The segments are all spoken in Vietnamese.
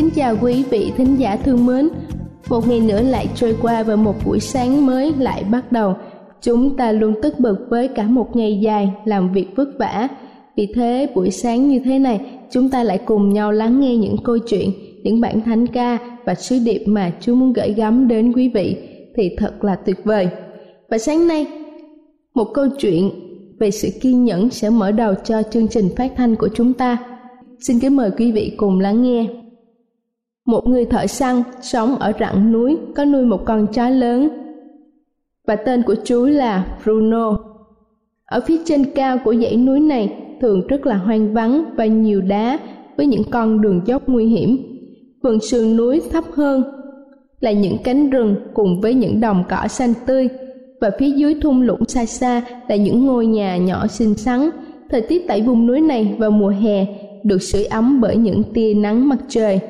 Kính chào quý vị thính giả thương mến. Một ngày nữa lại trôi qua và một buổi sáng mới lại bắt đầu. Chúng ta luôn tất bật với cả một ngày dài làm việc vất vả. Vì thế buổi sáng như thế này, chúng ta lại cùng nhau lắng nghe những câu chuyện, những bản thánh ca và sứ điệp mà Chúa muốn gửi gắm đến quý vị thì thật là tuyệt vời. Và sáng nay, một câu chuyện về sự kiên nhẫn sẽ mở đầu cho chương trình phát thanh của chúng ta. Xin kính mời quý vị cùng lắng nghe. Một người thợ săn sống ở rặng núi, có nuôi một con chó lớn và tên của chú là Bruno. Ở phía trên cao của dãy núi này, thường rất là hoang vắng và nhiều đá với những con đường dốc nguy hiểm. Vườn sườn núi thấp hơn là những cánh rừng cùng với những đồng cỏ xanh tươi và phía dưới thung lũng xa xa là những ngôi nhà nhỏ xinh xắn. Thời tiết tại vùng núi này vào mùa hè được sưởi ấm bởi những tia nắng mặt trời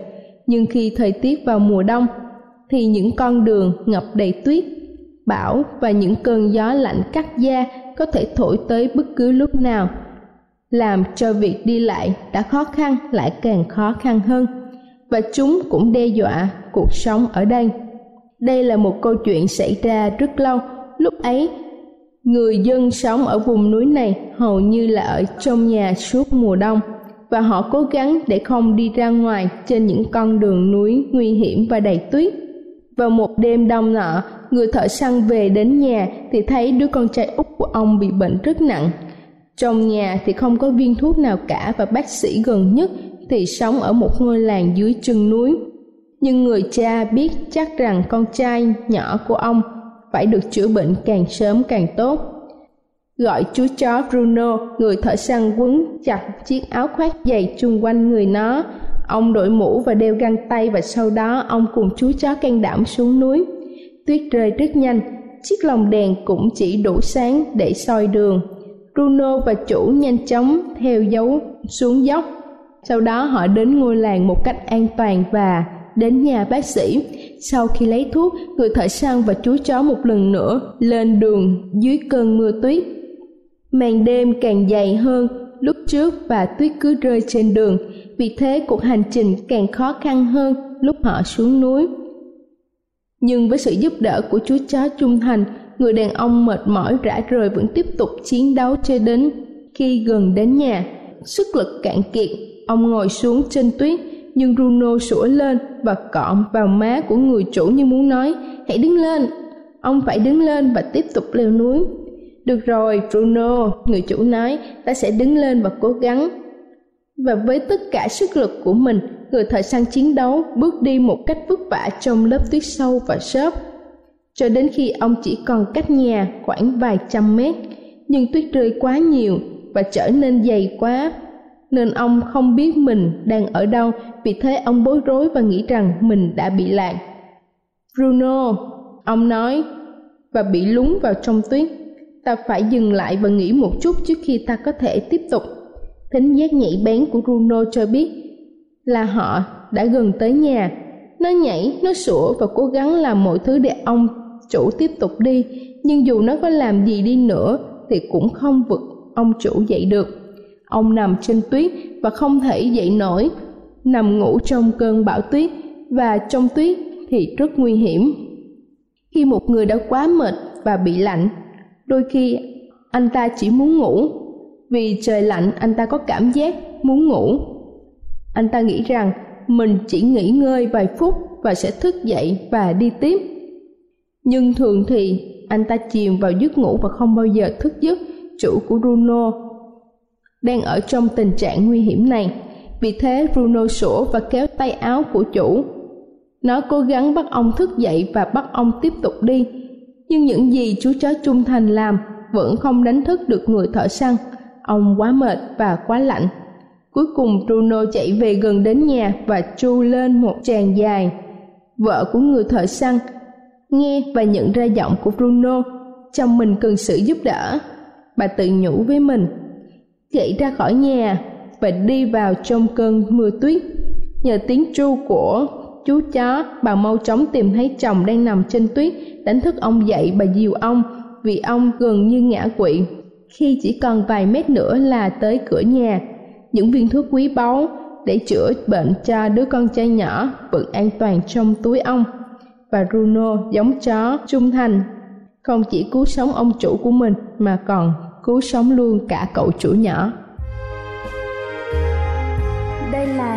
nhưng khi thời tiết vào mùa đông, thì những con đường ngập đầy tuyết, bão và những cơn gió lạnh cắt da có thể thổi tới bất cứ lúc nào, làm cho việc đi lại đã khó khăn lại càng khó khăn hơn. Và chúng cũng đe dọa cuộc sống ở đây. Đây là một câu chuyện xảy ra rất lâu. Lúc ấy, người dân sống ở vùng núi này hầu như là ở trong nhà suốt mùa đông và họ cố gắng để không đi ra ngoài trên những con đường núi nguy hiểm và đầy tuyết. Vào một đêm đông nọ, người thợ săn về đến nhà thì thấy đứa con trai út của ông bị bệnh rất nặng. Trong nhà thì không có viên thuốc nào cả và bác sĩ gần nhất thì sống ở một ngôi làng dưới chân núi. Nhưng người cha biết chắc rằng con trai nhỏ của ông phải được chữa bệnh càng sớm càng tốt gọi chú chó Bruno, người thợ săn quấn chặt chiếc áo khoác dày chung quanh người nó. Ông đội mũ và đeo găng tay và sau đó ông cùng chú chó can đảm xuống núi. Tuyết rơi rất nhanh, chiếc lồng đèn cũng chỉ đủ sáng để soi đường. Bruno và chủ nhanh chóng theo dấu xuống dốc. Sau đó họ đến ngôi làng một cách an toàn và đến nhà bác sĩ. Sau khi lấy thuốc, người thợ săn và chú chó một lần nữa lên đường dưới cơn mưa tuyết Màn đêm càng dày hơn lúc trước và tuyết cứ rơi trên đường, vì thế cuộc hành trình càng khó khăn hơn lúc họ xuống núi. Nhưng với sự giúp đỡ của chú chó trung thành, người đàn ông mệt mỏi rã rời vẫn tiếp tục chiến đấu cho đến khi gần đến nhà. Sức lực cạn kiệt, ông ngồi xuống trên tuyết, nhưng Bruno sủa lên và cọ vào má của người chủ như muốn nói, hãy đứng lên. Ông phải đứng lên và tiếp tục leo núi. Được rồi, Bruno, người chủ nói, ta sẽ đứng lên và cố gắng. Và với tất cả sức lực của mình, người thợ săn chiến đấu bước đi một cách vất vả trong lớp tuyết sâu và xốp. Cho đến khi ông chỉ còn cách nhà khoảng vài trăm mét, nhưng tuyết rơi quá nhiều và trở nên dày quá, nên ông không biết mình đang ở đâu, vì thế ông bối rối và nghĩ rằng mình đã bị lạc. Bruno, ông nói, và bị lún vào trong tuyết ta phải dừng lại và nghĩ một chút trước khi ta có thể tiếp tục. Thính giác nhảy bén của bruno cho biết là họ đã gần tới nhà. Nó nhảy, nó sủa và cố gắng làm mọi thứ để ông chủ tiếp tục đi. Nhưng dù nó có làm gì đi nữa, thì cũng không vực ông chủ dậy được. Ông nằm trên tuyết và không thể dậy nổi. Nằm ngủ trong cơn bão tuyết và trong tuyết thì rất nguy hiểm. Khi một người đã quá mệt và bị lạnh đôi khi, anh ta chỉ muốn ngủ. Vì trời lạnh, anh ta có cảm giác muốn ngủ. Anh ta nghĩ rằng mình chỉ nghỉ ngơi vài phút và sẽ thức dậy và đi tiếp. Nhưng thường thì, anh ta chìm vào giấc ngủ và không bao giờ thức giấc, chủ của bruno đang ở trong tình trạng nguy hiểm này, vì thế bruno sủa và kéo tay áo của chủ. Nó cố gắng bắt ông thức dậy và bắt ông tiếp tục đi nhưng những gì chú chó trung thành làm vẫn không đánh thức được người thợ săn. Ông quá mệt và quá lạnh. Cuối cùng bruno chạy về gần đến nhà và tru lên một tràng dài. Vợ của người thợ săn nghe và nhận ra giọng của bruno chồng mình cần sự giúp đỡ. Bà tự nhủ với mình, chạy ra khỏi nhà và đi vào trong cơn mưa tuyết. Nhờ tiếng tru của chú chó, bà mau chóng tìm thấy chồng đang nằm trên tuyết, đánh thức ông dậy bà dìu ông, vì ông gần như ngã quỵ. Khi chỉ còn vài mét nữa là tới cửa nhà. Những viên thuốc quý báu để chữa bệnh cho đứa con trai nhỏ vẫn an toàn trong túi ông. Và Bruno giống chó trung thành. Không chỉ cứu sống ông chủ của mình mà còn cứu sống luôn cả cậu chủ nhỏ.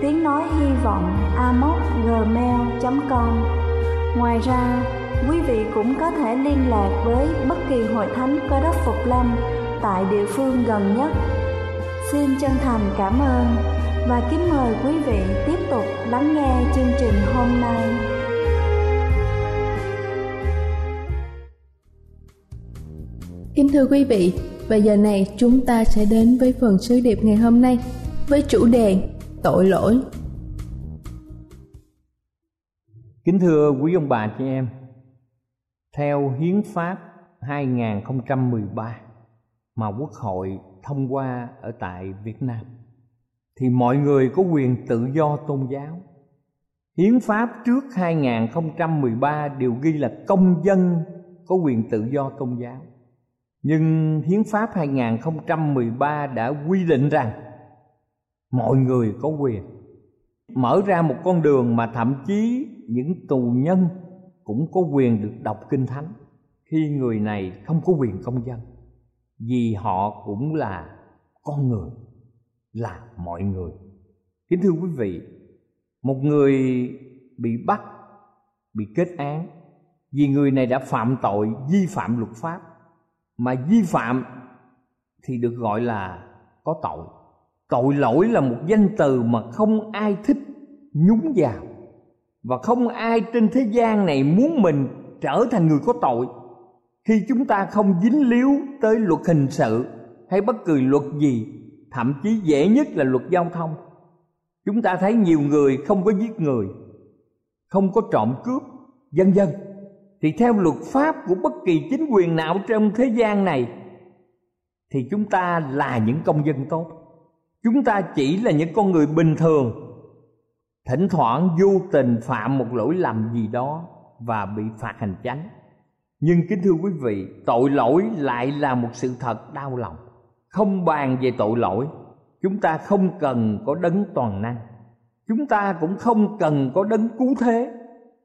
tiếng nói hy vọng gmail.com Ngoài ra, quý vị cũng có thể liên lạc với bất kỳ hội thánh cơ đốc Phục Lâm tại địa phương gần nhất. Xin chân thành cảm ơn và kính mời quý vị tiếp tục lắng nghe chương trình hôm nay. Kính thưa quý vị, và giờ này chúng ta sẽ đến với phần sứ điệp ngày hôm nay với chủ đề tội lỗi. Kính thưa quý ông bà chị em, theo Hiến pháp 2013 mà Quốc hội thông qua ở tại Việt Nam thì mọi người có quyền tự do tôn giáo. Hiến pháp trước 2013 đều ghi là công dân có quyền tự do tôn giáo. Nhưng Hiến pháp 2013 đã quy định rằng mọi người có quyền mở ra một con đường mà thậm chí những tù nhân cũng có quyền được đọc kinh thánh khi người này không có quyền công dân. Vì họ cũng là con người, là mọi người. Kính thưa quý vị, một người bị bắt, bị kết án vì người này đã phạm tội vi phạm luật pháp, mà vi phạm thì được gọi là có tội tội lỗi là một danh từ mà không ai thích nhúng vào. Và không ai trên thế gian này muốn mình trở thành người có tội. Khi chúng ta không dính líu tới luật hình sự hay bất cứ luật gì, thậm chí dễ nhất là luật giao thông, chúng ta thấy nhiều người không có giết người, không có trộm cướp, vân vân. Thì theo luật pháp của bất kỳ chính quyền nào trong thế gian này, thì chúng ta là những công dân tốt chúng ta chỉ là những con người bình thường. Thỉnh thoảng vô tình phạm một lỗi lầm gì đó và bị phạt hành chánh. Nhưng kính thưa quý vị, tội lỗi lại là một sự thật đau lòng. Không bàn về tội lỗi, chúng ta không cần có đấng toàn năng. Chúng ta cũng không cần có đấng cứu thế.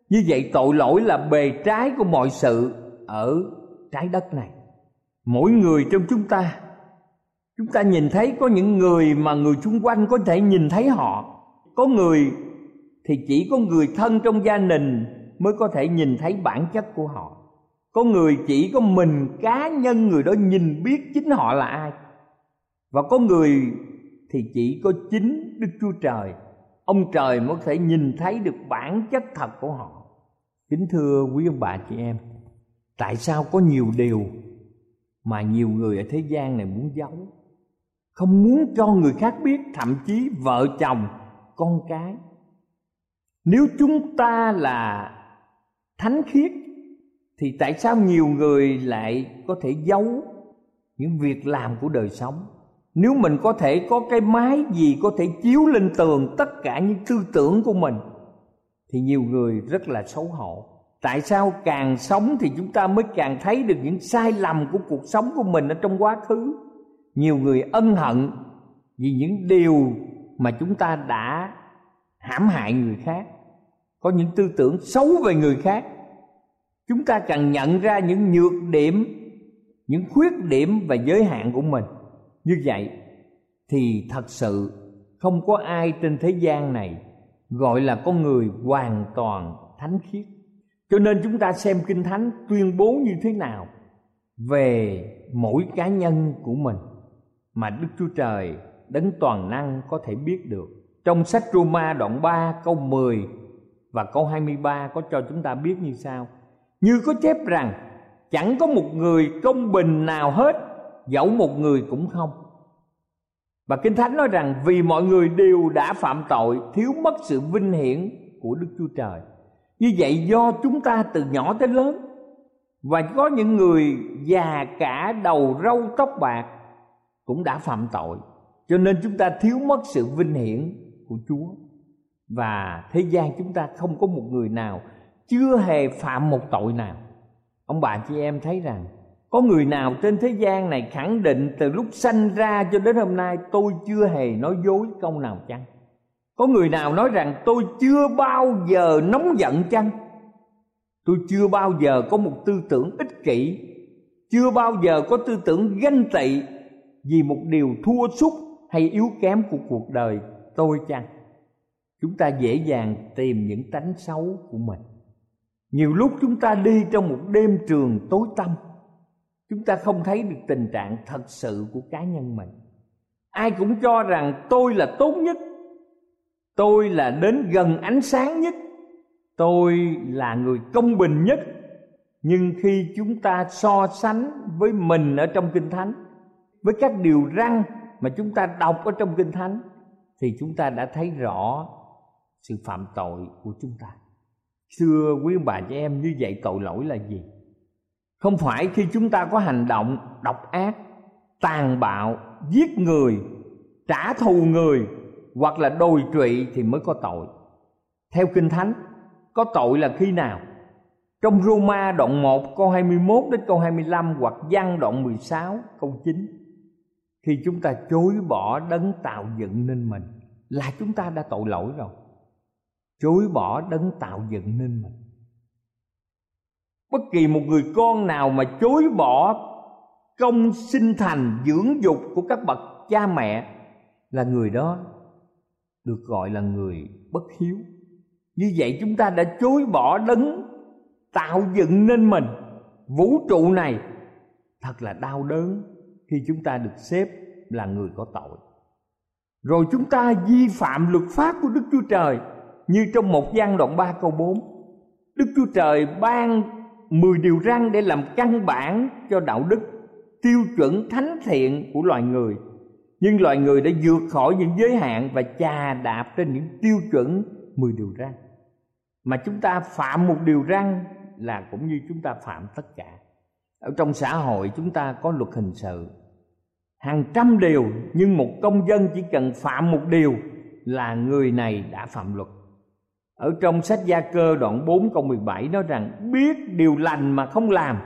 Như vậy tội lỗi là bề trái của mọi sự ở trái đất này. Mỗi người trong chúng ta chúng ta nhìn thấy có những người mà người xung quanh có thể nhìn thấy họ. Có người thì chỉ có người thân trong gia đình mới có thể nhìn thấy bản chất của họ. Có người chỉ có mình cá nhân người đó nhìn biết chính họ là ai. Và có người thì chỉ có chính đức chúa trời. Ông trời mới có thể nhìn thấy được bản chất thật của họ. Kính thưa quý ông bà chị em, tại sao có nhiều điều mà nhiều người ở thế gian này muốn giấu? Không muốn cho người khác biết, thậm chí vợ chồng, con cái. Nếu chúng ta là thánh khiết, thì tại sao nhiều người lại có thể giấu những việc làm của đời sống? Nếu mình có thể có cái máy gì có thể chiếu lên tường tất cả những tư tưởng của mình, thì nhiều người rất là xấu hổ. Tại sao càng sống thì chúng ta mới càng thấy được những sai lầm của cuộc sống của mình ở trong quá khứ? Nhiều người ân hận vì những điều mà chúng ta đã hãm hại người khác. Có những tư tưởng xấu về người khác. Chúng ta cần nhận ra những nhược điểm, những khuyết điểm và giới hạn của mình. Như vậy thì thật sự không có ai trên thế gian này gọi là con người hoàn toàn thánh khiết. Cho nên chúng ta xem kinh thánh tuyên bố như thế nào về mỗi cá nhân của mình mà đức chúa trời đấng toàn năng có thể biết được. Trong sách Roma đoạn 3 câu 10 và câu 23 có cho chúng ta biết như sau. Như có chép rằng, chẳng có một người công bình nào hết, Dẫu một người cũng không. Và Kinh Thánh nói rằng, vì mọi người đều đã phạm tội, Thiếu mất sự vinh hiển của Đức Chúa Trời. Như vậy do chúng ta từ nhỏ tới lớn, Và có những người già cả đầu râu tóc bạc cũng đã phạm tội. Cho nên chúng ta thiếu mất sự vinh hiển của Chúa. Và thế gian chúng ta không có một người nào chưa hề phạm một tội nào. Ông bà chị em thấy rằng, có người nào trên thế gian này khẳng định từ lúc sanh ra cho đến hôm nay tôi chưa hề nói dối câu nào chăng? Có người nào nói rằng tôi chưa bao giờ nóng giận chăng? Tôi chưa bao giờ có một tư tưởng ích kỷ, chưa bao giờ có tư tưởng ganh tị vì một điều thua sút hay yếu kém của cuộc đời tôi chăng? Chúng ta dễ dàng tìm những tánh xấu của mình. Nhiều lúc chúng ta đi trong một đêm trường tối tăm, chúng ta không thấy được tình trạng thật sự của cá nhân mình. Ai cũng cho rằng tôi là tốt nhất, tôi là đến gần ánh sáng nhất, tôi là người công bình nhất. Nhưng khi chúng ta so sánh với mình ở trong kinh thánh với các điều răn mà chúng ta đọc ở trong kinh thánh, thì chúng ta đã thấy rõ sự phạm tội của chúng ta. Xưa quý ông bà chị em, như vậy tội lỗi là gì? Không phải khi chúng ta có hành động độc ác, tàn bạo, giết người, trả thù người, hoặc là đồi trụy thì mới có tội. Theo kinh thánh, có tội là khi nào? Trong Roma đoạn 1 câu 21 đến câu 25 hoặc văn đoạn 16 câu 9 khi chúng ta chối bỏ đấng tạo dựng nên mình là chúng ta đã tội lỗi rồi. Chối bỏ đấng tạo dựng nên mình. Bất kỳ một người con nào mà chối bỏ công sinh thành, dưỡng dục của các bậc cha mẹ là người đó được gọi là người bất hiếu. Như vậy chúng ta đã chối bỏ đấng tạo dựng nên mình. Vũ trụ này thật là đau đớn khi chúng ta được xếp là người có tội. Rồi chúng ta vi phạm luật pháp của đức chúa trời, như trong một gian đoạn 3 câu 4 Đức Chúa Trời ban 10 điều răn để làm căn bản cho đạo đức, tiêu chuẩn thánh thiện của loài người. Nhưng loài người đã vượt khỏi những giới hạn và chà đạp trên những tiêu chuẩn 10 điều răn. Mà chúng ta phạm một điều răn là cũng như chúng ta phạm tất cả ở trong xã hội chúng ta có luật hình sự hàng trăm điều nhưng một công dân chỉ cần phạm một điều là người này đã phạm luật ở trong sách Gia Cơ đoạn 4 câu 17 nói rằng biết điều lành mà không làm,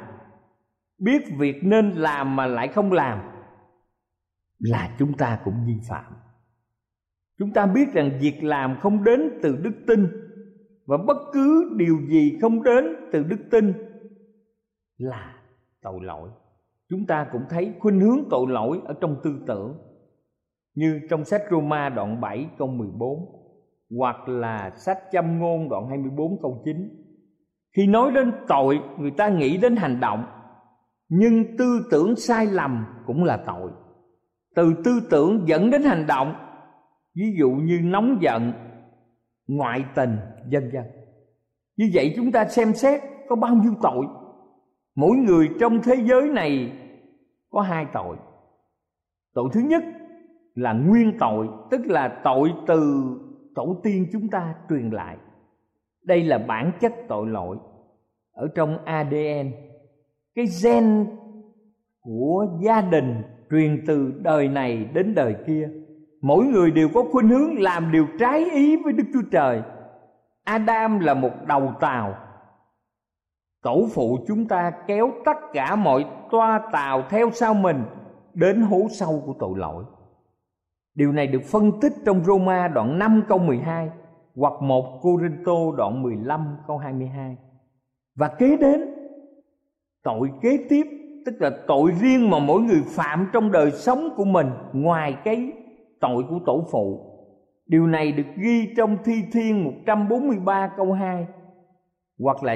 biết việc nên làm mà lại không làm là chúng ta cũng vi phạm. Chúng ta biết rằng việc làm không đến từ đức tin và bất cứ điều gì không đến từ đức tin là tội lỗi. Chúng ta cũng thấy khuynh hướng tội lỗi ở trong tư tưởng, như trong sách Roma đoạn 7 câu 14 hoặc là sách châm ngôn đoạn 24 câu 9 khi nói đến tội, người ta nghĩ đến hành động, nhưng tư tưởng sai lầm cũng là tội. Từ tư tưởng dẫn đến hành động, ví dụ như nóng giận, ngoại tình, vân vân. Như vậy chúng ta xem xét có bao nhiêu tội? Mỗi người trong thế giới này có hai tội. Tội thứ nhất là nguyên tội, tức là tội từ tổ tiên chúng ta truyền lại. Đây là bản chất tội lỗi ở trong adn cái gen của gia đình truyền từ đời này đến đời kia. Mỗi người đều có khuynh hướng làm điều trái ý với đức chúa trời. Adam là một đầu tàu tổ phụ chúng ta kéo tất cả mọi toa tàu theo sau mình đến hố sâu của tội lỗi. Điều này được phân tích trong Roma đoạn 5 câu 12 hoặc 1 Corinto đoạn 15 câu 22 và kế đến, tội kế tiếp, tức là tội riêng mà mỗi người phạm trong đời sống của mình ngoài cái tội của tổ phụ. Điều này được ghi trong thi thiên 143 câu 2 hoặc là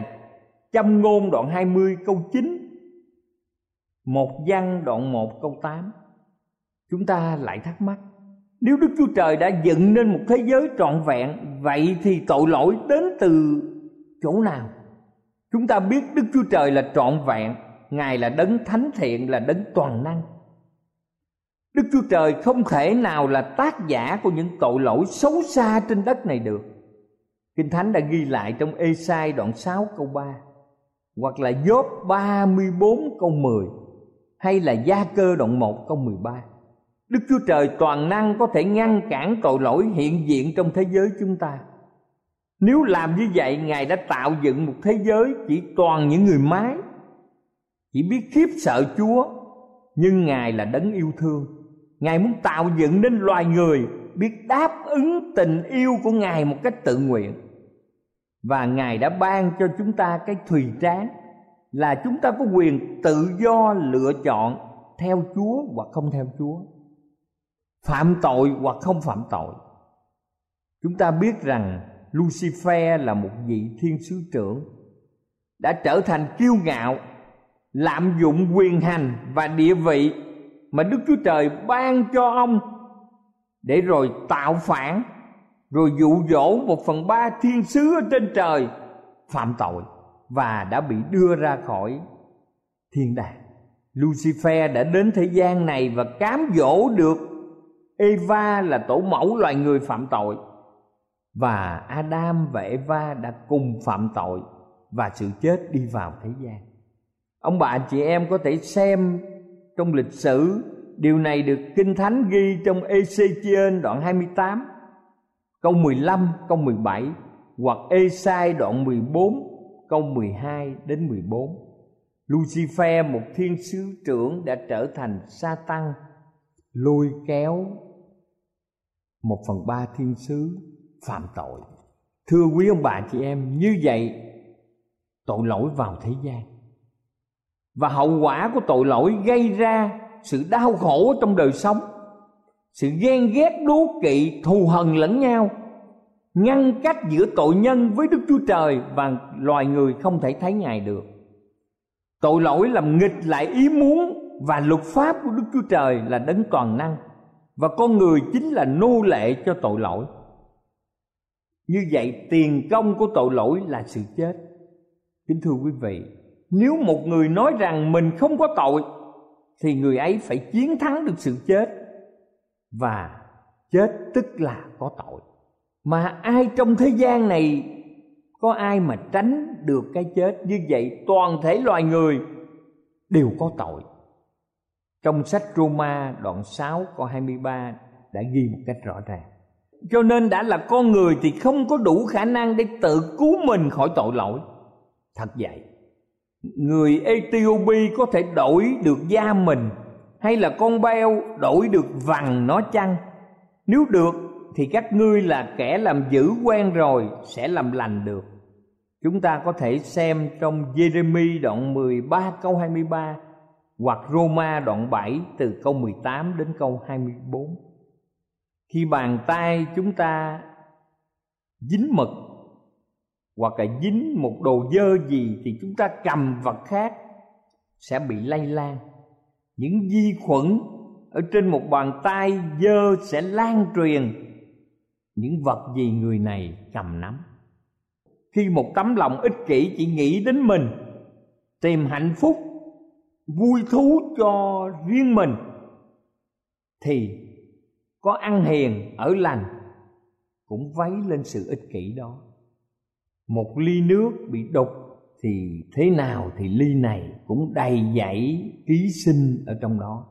châm ngôn đoạn 20 câu 9 một văn đoạn 1 câu 8 chúng ta lại thắc mắc, nếu Đức Chúa Trời đã dựng nên một thế giới trọn vẹn, Vậy thì tội lỗi đến từ chỗ nào? Chúng ta biết Đức Chúa Trời là trọn vẹn, Ngài là đấng thánh thiện, là đấng toàn năng. Đức Chúa Trời không thể nào là tác giả của những tội lỗi xấu xa trên đất này được. Kinh Thánh đã ghi lại trong Ê-sai đoạn 6 câu 3 hoặc là Job 34 câu 10 Hay là Gia cơ đoạn 1 câu 13 Đức Chúa Trời toàn năng có thể ngăn cản tội lỗi hiện diện trong thế giới chúng ta. Nếu làm như vậy, Ngài đã tạo dựng một thế giới chỉ toàn những người mái, chỉ biết khiếp sợ Chúa, nhưng Ngài là đấng yêu thương. Ngài muốn tạo dựng nên loài người biết đáp ứng tình yêu của Ngài một cách tự nguyện. Và Ngài đã ban cho chúng ta cái thùy tráng là chúng ta có quyền tự do lựa chọn theo Chúa hoặc không theo Chúa, phạm tội hoặc không phạm tội. Chúng ta biết rằng lucifer là một vị thiên sứ trưởng đã trở thành kiêu ngạo, lạm dụng quyền hành và địa vị mà đức chúa trời ban cho ông để rồi tạo phản rồi dụ dỗ một phần ba thiên sứ ở trên trời, phạm tội và đã bị đưa ra khỏi thiên đàng. Lucifer đã đến thế gian này và cám dỗ được Eva là tổ mẫu loài người phạm tội. Và Adam và Eva đã cùng phạm tội và sự chết đi vào thế gian. Ông bà chị em có thể xem trong lịch sử, điều này được Kinh Thánh ghi trong Ezechiel đoạn 28 câu 15 câu 17 hoặc Esai đoạn 14 câu 12 đến 14. Lucifer, một thiên sứ trưởng, đã trở thành sa tăng lôi kéo một phần ba thiên sứ phạm tội. Thưa quý ông bà chị em, như vậy tội lỗi vào thế gian. Và hậu quả của tội lỗi gây ra sự đau khổ trong đời sống sự ghen ghét đố kỵ, thù hận lẫn nhau. Ngăn cách giữa tội nhân với đức chúa trời và loài người không thể thấy ngài được. Tội lỗi làm nghịch lại ý muốn và luật pháp của đức chúa trời là đấng toàn năng, và con người chính là nô lệ cho tội lỗi. Như vậy, tiền công của tội lỗi là sự chết. Kính thưa quý vị, nếu một người nói rằng mình không có tội, thì người ấy phải chiến thắng được sự chết và chết tức là có tội mà ai trong thế gian này có ai mà tránh được cái chết như vậy, toàn thể loài người đều có tội trong sách Roma đoạn 6 câu 23 đã ghi một cách rõ ràng. Cho nên đã là con người thì không có đủ khả năng để tự cứu mình khỏi tội lỗi. Thật vậy. Người Ethiopia có thể đổi được da mình hay là con beo đổi được vằn nó chăng? Nếu được, thì các ngươi là kẻ làm dữ quen rồi, sẽ làm lành được. Chúng ta có thể xem trong Jeremy đoạn 13 câu 23 hoặc Roma đoạn 7 từ câu 18 đến câu 24. Khi bàn tay chúng ta dính mực hoặc là dính một đồ dơ gì thì chúng ta cầm vật khác sẽ bị lây lan. Những vi khuẩn ở trên một bàn tay dơ sẽ lan truyền. Những vật gì người này cầm nắm? Khi một tấm lòng ích kỷ chỉ nghĩ đến mình, tìm hạnh phúc, vui thú cho riêng mình, thì có ăn hiền, ở lành, cũng vấy lên sự ích kỷ đó. Một ly nước bị đục thì thế nào thì ly này cũng đầy dẫy ký sinh ở trong đó,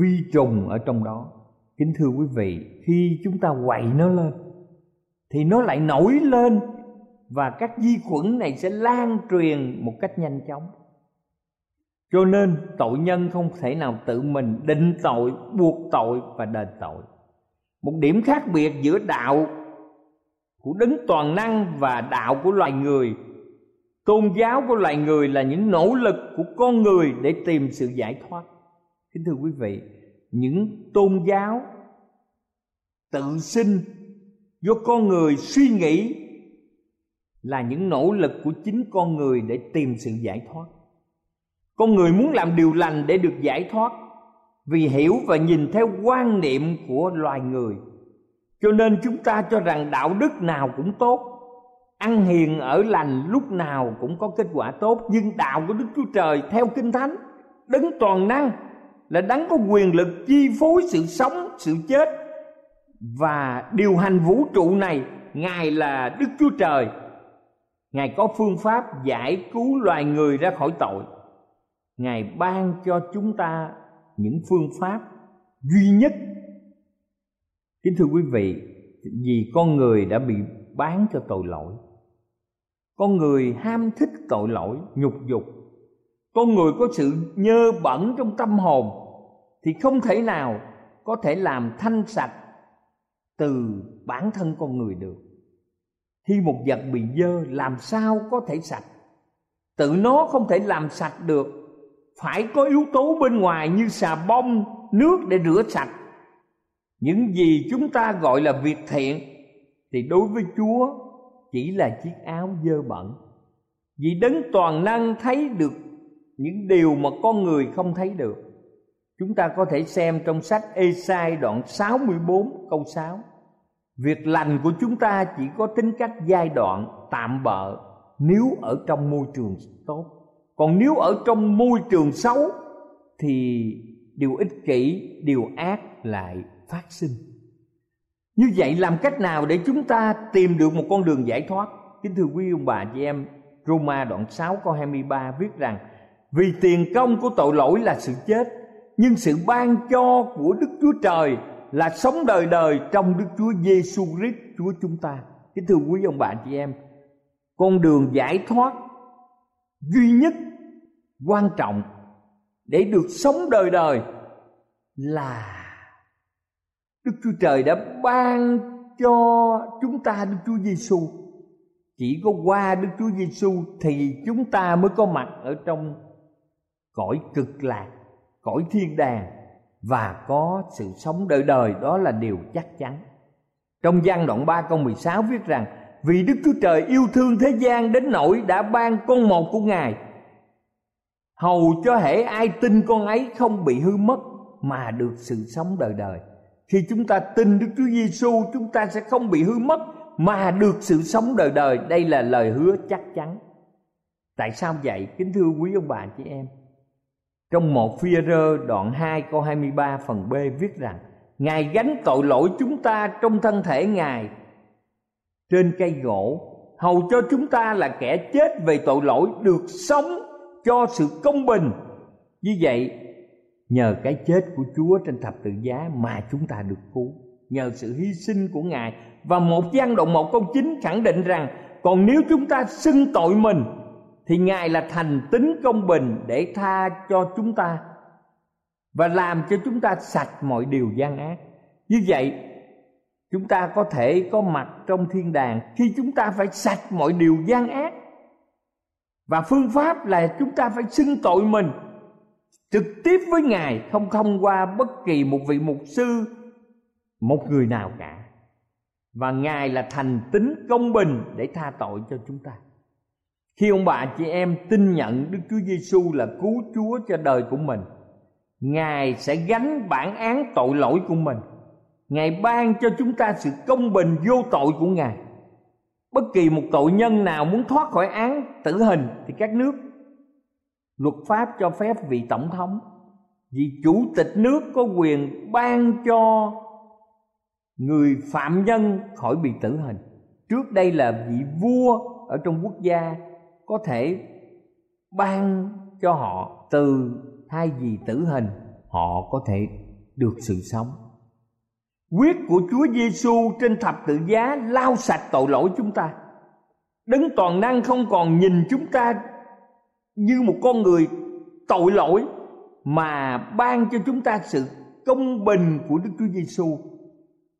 vi trùng ở trong đó. Kính thưa quý vị, khi chúng ta quậy nó lên, thì nó lại nổi lên và các vi khuẩn này sẽ lan truyền một cách nhanh chóng. Cho nên tội nhân không thể nào tự mình định tội, buộc tội và đền tội. Một điểm khác biệt giữa đạo của đấng toàn năng và đạo của loài người tôn giáo của loài người là những nỗ lực của con người để tìm sự giải thoát. Kính thưa quý vị, những tôn giáo tự sinh do con người suy nghĩ là những nỗ lực của chính con người để tìm sự giải thoát. Con người muốn làm điều lành để được giải thoát vì hiểu và nhìn theo quan niệm của loài người. Cho nên chúng ta cho rằng đạo đức nào cũng tốt ăn hiền ở lành lúc nào cũng có kết quả tốt, nhưng đạo của đức chúa trời theo kinh thánh đấng toàn năng là đấng có quyền lực chi phối sự sống, sự chết và điều hành vũ trụ này. Ngài là đức chúa trời. Ngài có phương pháp giải cứu loài người ra khỏi tội. Ngài ban cho chúng ta những phương pháp duy nhất. Kính thưa quý vị, vì con người đã bị bán cho tội lỗi con người ham thích tội lỗi, nhục dục. Con người có sự nhơ bẩn trong tâm hồn thì không thể nào có thể làm thanh sạch từ bản thân con người được. Khi một vật bị dơ làm sao có thể sạch? Tự nó không thể làm sạch được, phải có yếu tố bên ngoài như xà bông, nước để rửa sạch. Những gì chúng ta gọi là việc thiện thì đối với chúa chỉ là chiếc áo dơ bẩn. Vì đấng toàn năng thấy được những điều mà con người không thấy được. Chúng ta có thể xem trong sách Esai đoạn 64 câu 6 Việc lành của chúng ta chỉ có tính cách giai đoạn tạm bợ nếu ở trong môi trường tốt. Còn nếu ở trong môi trường xấu thì điều ích kỷ, điều ác lại phát sinh như vậy làm cách nào để chúng ta tìm được một con đường giải thoát kính thưa quý ông bà chị em Roma đoạn 6 câu 23 viết rằng vì tiền công của tội lỗi là sự chết nhưng sự ban cho của Đức Chúa Trời là sống đời đời trong Đức Chúa Giêsu Christ Chúa chúng ta. Kính thưa quý ông bà chị em, con đường giải thoát duy nhất quan trọng để được sống đời đời là Đức Chúa Trời đã ban cho chúng ta Đức Chúa Giêsu. Chỉ có qua Đức Chúa Giêsu thì chúng ta mới có mặt ở trong cõi cực lạc, cõi thiên đàng và có sự sống đời đời đó là điều chắc chắn. Trong gian đoạn 3 câu 16 viết rằng Vì Đức Chúa Trời yêu thương thế gian đến nỗi đã ban con một của Ngài Hầu cho hệ ai tin con ấy không bị hư mất Mà được sự sống đời đời khi chúng ta tin Đức Chúa Giêsu chúng ta sẽ không bị hư mất, mà được sự sống đời đời. Đây là lời hứa chắc chắn. Tại sao vậy? Kính thưa quý ông bà chị em. Trong một phi rơ đoạn 2 câu 23 phần B viết rằng, Ngài gánh tội lỗi chúng ta trong thân thể Ngài trên cây gỗ, hầu cho chúng ta là kẻ chết về tội lỗi, được sống cho sự công bình như vậy nhờ cái chết của Chúa trên thập tự giá mà chúng ta được cứu nhờ sự hy sinh của Ngài và một gian đoạn một câu chính khẳng định rằng còn nếu chúng ta xưng tội mình thì Ngài là thành tính công bình để tha cho chúng ta và làm cho chúng ta sạch mọi điều gian ác. Như vậy, chúng ta có thể có mặt trong thiên đàng khi chúng ta phải sạch mọi điều gian ác. Và phương pháp là chúng ta phải xưng tội mình trực tiếp với ngài không thông qua bất kỳ một vị mục sư, một người nào cả. Và ngài là thành tính công bình để tha tội cho chúng ta. Khi ông bà chị em tin nhận Đức Chúa Giêsu là cứu Chúa cho đời của mình, ngài sẽ gánh bản án tội lỗi của mình. Ngài ban cho chúng ta sự công bình vô tội của ngài. Bất kỳ một tội nhân nào muốn thoát khỏi án tử hình thì các nước luật pháp cho phép vị tổng thống. Vị chủ tịch nước có quyền ban cho người phạm nhân khỏi bị tử hình. Trước đây là vị vua ở trong quốc gia có thể ban cho họ từ thay vì tử hình, họ có thể được sự sống. Huyết của Chúa Giêsu trên thập tự giá lau sạch tội lỗi chúng ta. Đấng toàn năng không còn nhìn chúng ta như một con người tội lỗi mà ban cho chúng ta sự công bình của Đức Chúa Giêsu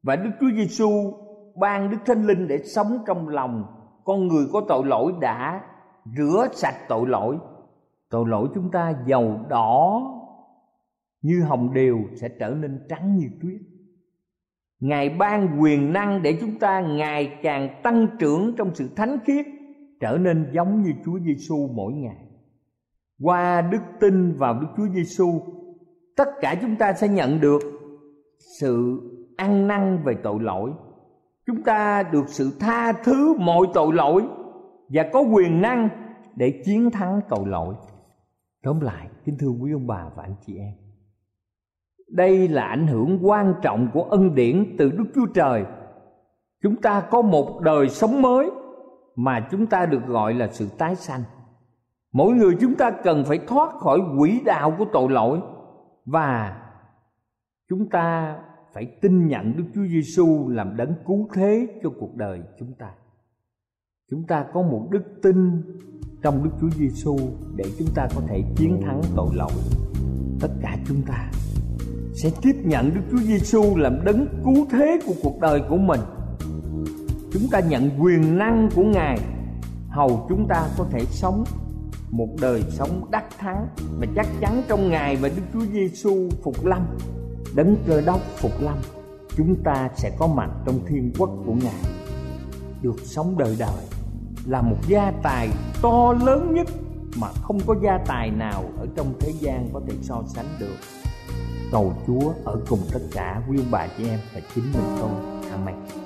và Đức Chúa Giêsu ban Đức Thánh Linh để sống trong lòng con người có tội lỗi đã rửa sạch tội lỗi. Tội lỗi chúng ta dầu đỏ như hồng đều sẽ trở nên trắng như tuyết. Ngài ban quyền năng để chúng ta ngày càng tăng trưởng trong sự thánh khiết, trở nên giống như Chúa Giêsu mỗi ngày qua đức tin vào Đức Chúa Giêsu tất cả chúng ta sẽ nhận được sự ăn năn về tội lỗi. Chúng ta được sự tha thứ mọi tội lỗi và có quyền năng để chiến thắng tội lỗi. Tóm lại, kính thưa quý ông bà và anh chị em, đây là ảnh hưởng quan trọng của ân điển từ đức chúa trời. Chúng ta có một đời sống mới mà chúng ta được gọi là sự tái sanh mỗi người chúng ta cần phải thoát khỏi quỹ đạo của tội lỗi và chúng ta phải tin nhận Đức Chúa Giêsu làm đấng cứu thế cho cuộc đời chúng ta. Chúng ta có một đức tin trong Đức Chúa Giêsu để chúng ta có thể chiến thắng tội lỗi. Tất cả chúng ta sẽ tiếp nhận Đức Chúa Giêsu làm đấng cứu thế của cuộc đời của mình. Chúng ta nhận quyền năng của Ngài, hầu chúng ta có thể sống một đời sống đắc thắng. Và chắc chắn trong Ngài và Đức Chúa Giêsu phục lâm, đấng cơ đốc phục lâm, chúng ta sẽ có mặt trong thiên quốc của ngài. Được sống đời đời là một gia tài to lớn nhất mà không có gia tài nào ở trong thế gian có thể so sánh được. Cầu chúa ở cùng tất cả quý bà chị em và chính mình tôi amen.